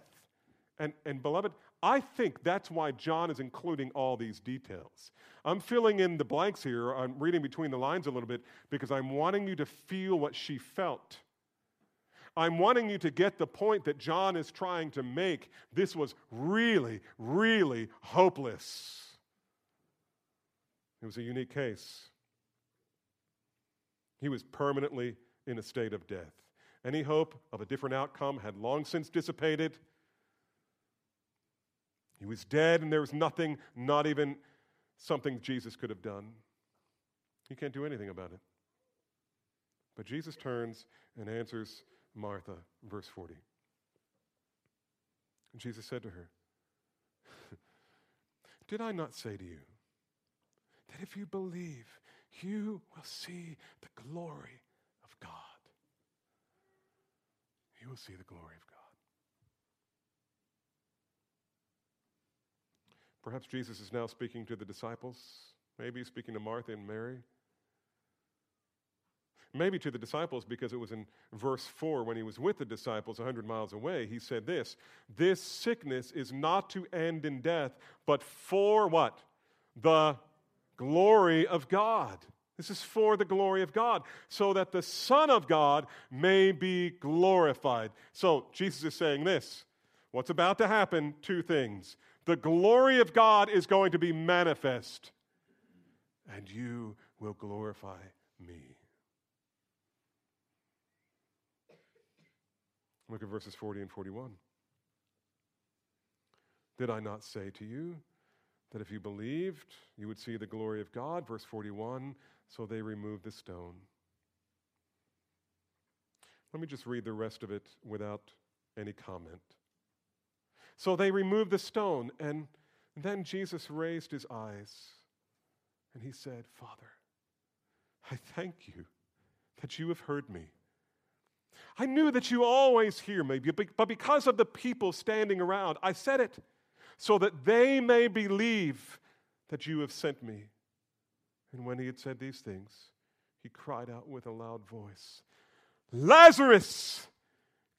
And, and beloved, I think that's why John is including all these details. I'm filling in the blanks here. I'm reading between the lines a little bit because I'm wanting you to feel what she felt. I'm wanting you to get the point that John is trying to make. This was really, really hopeless. It was a unique case. He was permanently in a state of death. Any hope of a different outcome had long since dissipated. He was dead, and there was nothing, not even something Jesus could have done. He can't do anything about it. But Jesus turns and answers Martha, verse 40. And Jesus said to her, Did I not say to you that if you believe, you will see the glory of God? You will see the glory of God. Perhaps Jesus is now speaking to the disciples, maybe speaking to Martha and Mary. Maybe to the disciples, because it was in verse 4 when he was with the disciples 100 miles away, he said this This sickness is not to end in death, but for what? The glory of God. This is for the glory of God, so that the Son of God may be glorified. So Jesus is saying this what's about to happen? Two things. The glory of God is going to be manifest, and you will glorify me. Look at verses 40 and 41. Did I not say to you that if you believed, you would see the glory of God? Verse 41 So they removed the stone. Let me just read the rest of it without any comment. So they removed the stone, and then Jesus raised his eyes and he said, Father, I thank you that you have heard me. I knew that you always hear me, but because of the people standing around, I said it so that they may believe that you have sent me. And when he had said these things, he cried out with a loud voice, Lazarus,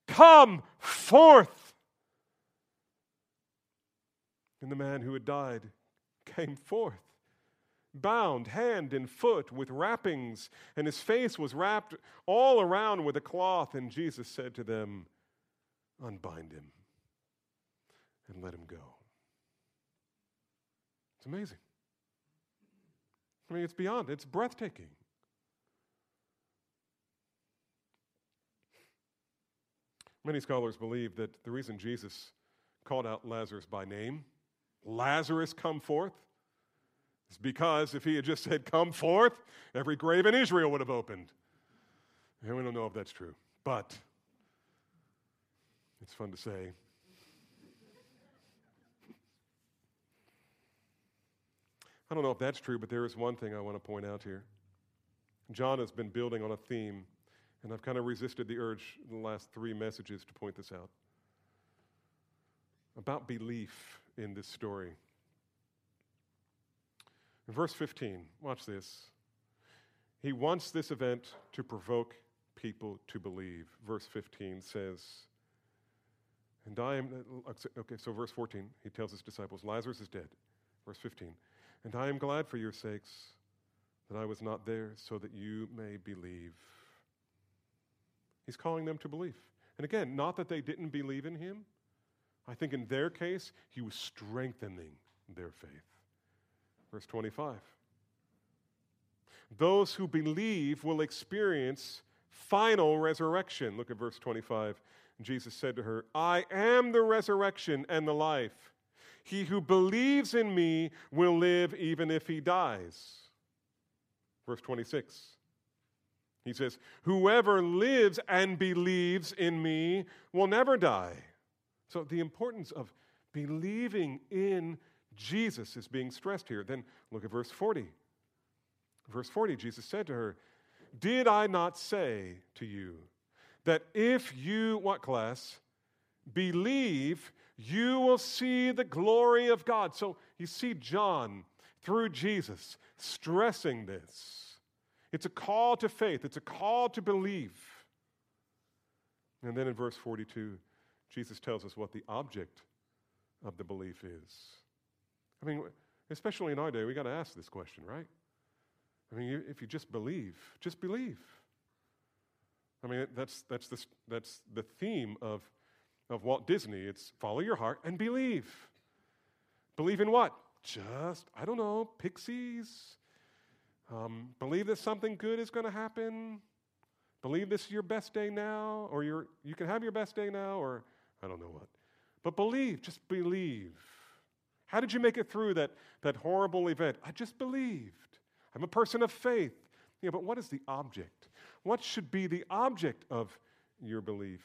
come forth. And the man who had died came forth bound hand and foot with wrappings, and his face was wrapped all around with a cloth. And Jesus said to them, Unbind him and let him go. It's amazing. I mean, it's beyond, it's breathtaking. Many scholars believe that the reason Jesus called out Lazarus by name, Lazarus, come forth, it's because if he had just said, Come forth, every grave in Israel would have opened. And we don't know if that's true, but it's fun to say. I don't know if that's true, but there is one thing I want to point out here. John has been building on a theme, and I've kind of resisted the urge in the last three messages to point this out about belief in this story. In verse 15, watch this. He wants this event to provoke people to believe. Verse 15 says, and I am, okay, so verse 14, he tells his disciples, Lazarus is dead. Verse 15, and I am glad for your sakes that I was not there so that you may believe. He's calling them to believe. And again, not that they didn't believe in him. I think in their case, he was strengthening their faith. Verse 25. Those who believe will experience final resurrection. Look at verse 25. Jesus said to her, I am the resurrection and the life. He who believes in me will live even if he dies. Verse 26. He says, Whoever lives and believes in me will never die. So, the importance of believing in Jesus is being stressed here. Then look at verse 40. Verse 40, Jesus said to her, Did I not say to you that if you, what class, believe, you will see the glory of God? So you see, John, through Jesus, stressing this. It's a call to faith, it's a call to believe. And then in verse 42, Jesus tells us what the object of the belief is. I mean, especially in our day, we got to ask this question, right? I mean, if you just believe, just believe. I mean, that's, that's, the, that's the theme of, of Walt Disney. It's follow your heart and believe. Believe in what? Just, I don't know, pixies. Um, believe that something good is going to happen. Believe this is your best day now, or you you can have your best day now, or I don't know what. But believe, just believe. How did you make it through that, that horrible event? I just believed. I'm a person of faith. Yeah, but what is the object? What should be the object of your belief?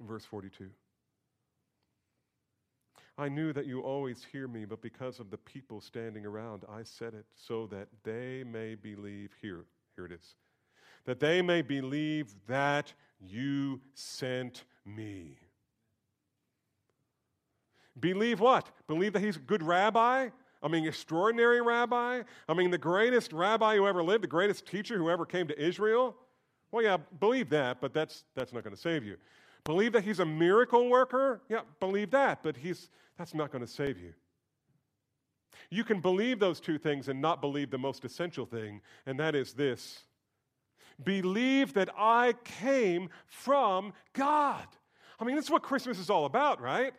Verse 42. I knew that you always hear me, but because of the people standing around, I said it so that they may believe. Here, here it is. That they may believe that you sent me. Believe what? Believe that he's a good rabbi? I mean, extraordinary rabbi? I mean, the greatest rabbi who ever lived, the greatest teacher who ever came to Israel? Well, yeah, believe that, but that's, that's not going to save you. Believe that he's a miracle worker? Yeah, believe that, but he's, that's not going to save you. You can believe those two things and not believe the most essential thing, and that is this believe that I came from God. I mean, that's what Christmas is all about, right?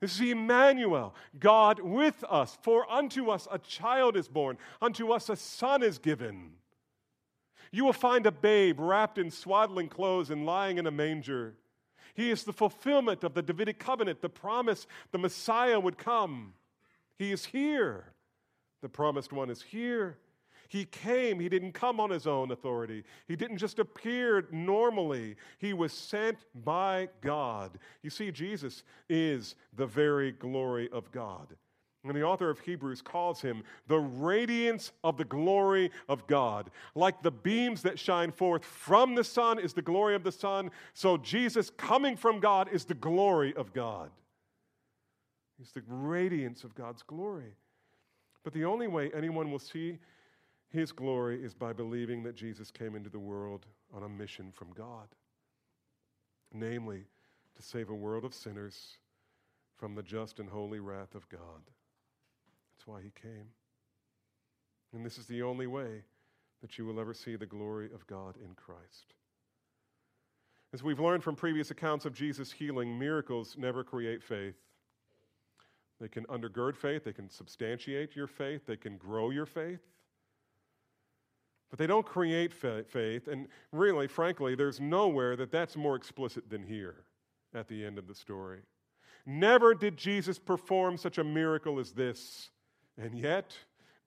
This is Emmanuel, God with us. For unto us a child is born, unto us a son is given. You will find a babe wrapped in swaddling clothes and lying in a manger. He is the fulfillment of the Davidic covenant, the promise the Messiah would come. He is here. The promised one is here. He came, he didn't come on his own authority. He didn't just appear normally. He was sent by God. You see, Jesus is the very glory of God. And the author of Hebrews calls him the radiance of the glory of God. Like the beams that shine forth from the sun is the glory of the sun, so Jesus coming from God is the glory of God. He's the radiance of God's glory. But the only way anyone will see his glory is by believing that Jesus came into the world on a mission from God, namely, to save a world of sinners from the just and holy wrath of God. That's why he came. And this is the only way that you will ever see the glory of God in Christ. As we've learned from previous accounts of Jesus healing, miracles never create faith. They can undergird faith, they can substantiate your faith, they can grow your faith. But they don't create faith. And really, frankly, there's nowhere that that's more explicit than here at the end of the story. Never did Jesus perform such a miracle as this. And yet,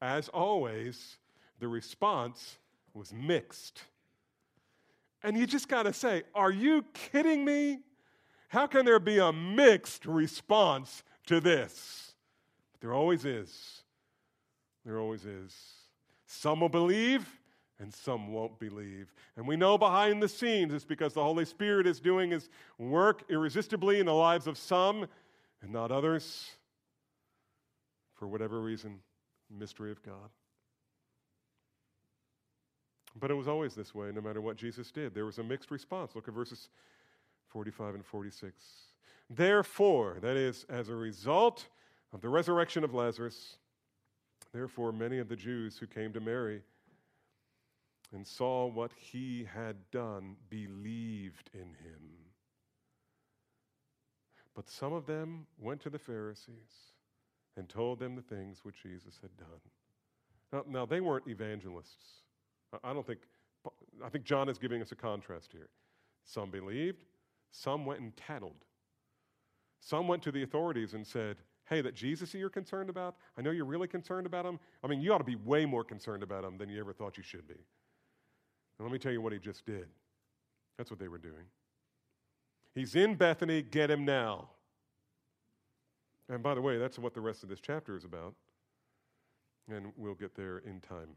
as always, the response was mixed. And you just got to say, are you kidding me? How can there be a mixed response to this? But there always is. There always is. Some will believe, and some won't believe. And we know behind the scenes it's because the Holy Spirit is doing his work irresistibly in the lives of some and not others. For whatever reason, mystery of God. But it was always this way, no matter what Jesus did. There was a mixed response. Look at verses 45 and 46. Therefore, that is, as a result of the resurrection of Lazarus, therefore, many of the Jews who came to Mary and saw what he had done believed in him. But some of them went to the Pharisees and told them the things which Jesus had done. Now, now they weren't evangelists. I don't think, I think John is giving us a contrast here. Some believed, some went and tattled. Some went to the authorities and said, Hey, that Jesus you're concerned about, I know you're really concerned about him. I mean, you ought to be way more concerned about him than you ever thought you should be. And let me tell you what he just did. That's what they were doing. He's in Bethany, get him now. And by the way, that's what the rest of this chapter is about. And we'll get there in time.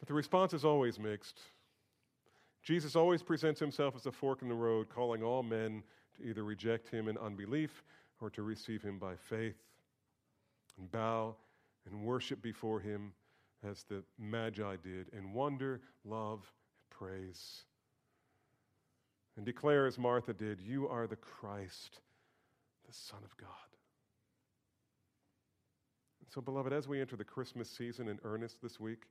But the response is always mixed. Jesus always presents himself as a fork in the road, calling all men to either reject him in unbelief or to receive him by faith. and bow and worship before him as the Magi did in wonder, love, praise. And declare as Martha did, You are the Christ, the Son of God. And so, beloved, as we enter the Christmas season in earnest this week,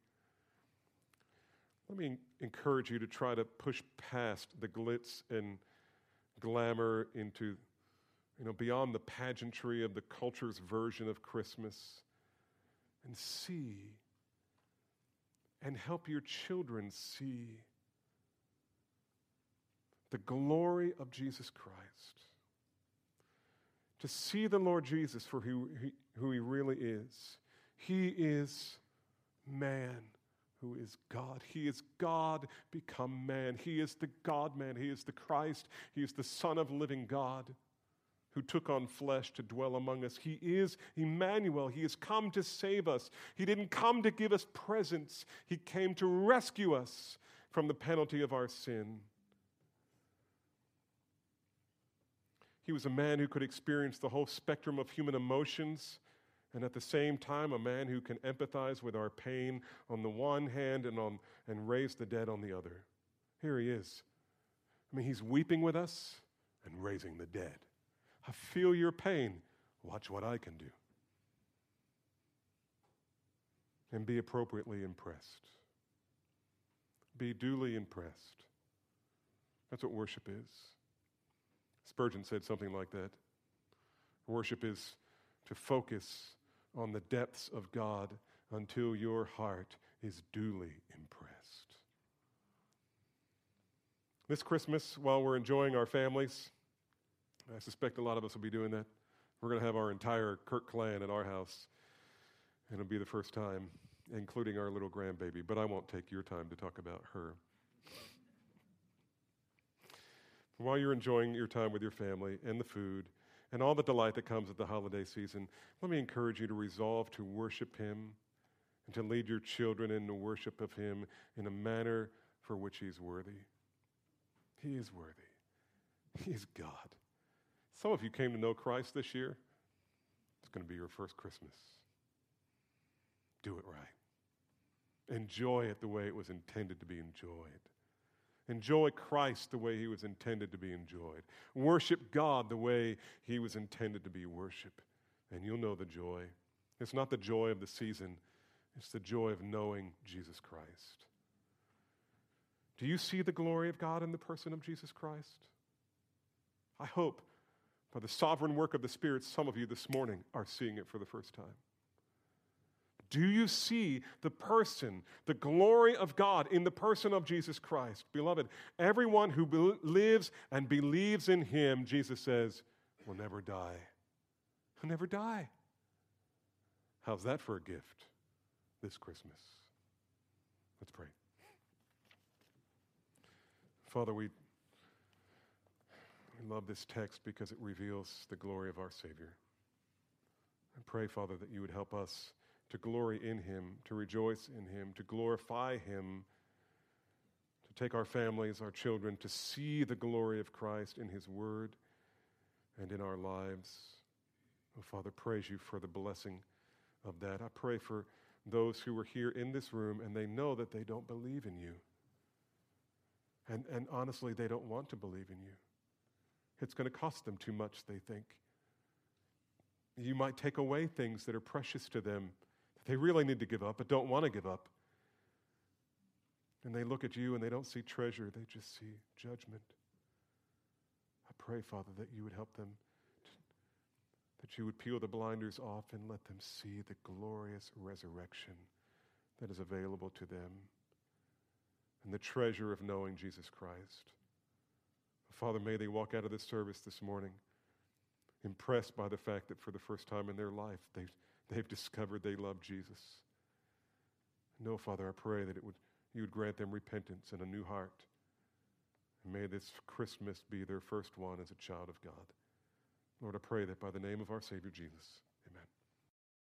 let me encourage you to try to push past the glitz and glamour into, you know, beyond the pageantry of the culture's version of Christmas and see and help your children see the glory of Jesus Christ. To see the Lord Jesus for who he, who he really is. He is man who is God. He is God become man. He is the God man. He is the Christ. He is the Son of living God who took on flesh to dwell among us. He is Emmanuel. He has come to save us. He didn't come to give us presents, He came to rescue us from the penalty of our sin. He was a man who could experience the whole spectrum of human emotions and at the same time a man who can empathize with our pain on the one hand and, on, and raise the dead on the other. Here he is. I mean, he's weeping with us and raising the dead. I feel your pain. Watch what I can do. And be appropriately impressed. Be duly impressed. That's what worship is. Spurgeon said something like that. Worship is to focus on the depths of God until your heart is duly impressed. This Christmas, while we're enjoying our families, I suspect a lot of us will be doing that. We're going to have our entire Kirk clan at our house, and it'll be the first time, including our little grandbaby. But I won't take your time to talk about her. While you're enjoying your time with your family and the food, and all the delight that comes with the holiday season, let me encourage you to resolve to worship Him and to lead your children in the worship of Him in a manner for which He's worthy. He is worthy. He is God. Some of you came to know Christ this year. It's going to be your first Christmas. Do it right. Enjoy it the way it was intended to be enjoyed. Enjoy Christ the way he was intended to be enjoyed. Worship God the way he was intended to be worshiped. And you'll know the joy. It's not the joy of the season, it's the joy of knowing Jesus Christ. Do you see the glory of God in the person of Jesus Christ? I hope by the sovereign work of the Spirit, some of you this morning are seeing it for the first time. Do you see the person, the glory of God in the person of Jesus Christ? Beloved, everyone who be- lives and believes in him, Jesus says, will never die. Will never die. How's that for a gift this Christmas? Let's pray. Father, we, we love this text because it reveals the glory of our Savior. I pray, Father, that you would help us to glory in Him, to rejoice in Him, to glorify Him, to take our families, our children, to see the glory of Christ in His Word and in our lives. Oh, Father, praise you for the blessing of that. I pray for those who are here in this room and they know that they don't believe in you. And, and honestly, they don't want to believe in you. It's going to cost them too much, they think. You might take away things that are precious to them that they really need to give up, but don't want to give up. And they look at you and they don't see treasure, they just see judgment. I pray, Father, that you would help them, to, that you would peel the blinders off and let them see the glorious resurrection that is available to them and the treasure of knowing Jesus Christ. Father, may they walk out of this service this morning impressed by the fact that for the first time in their life, they've They've discovered they love Jesus. No, Father, I pray that it would, you would grant them repentance and a new heart. And may this Christmas be their first one as a child of God. Lord, I pray that by the name of our Savior Jesus,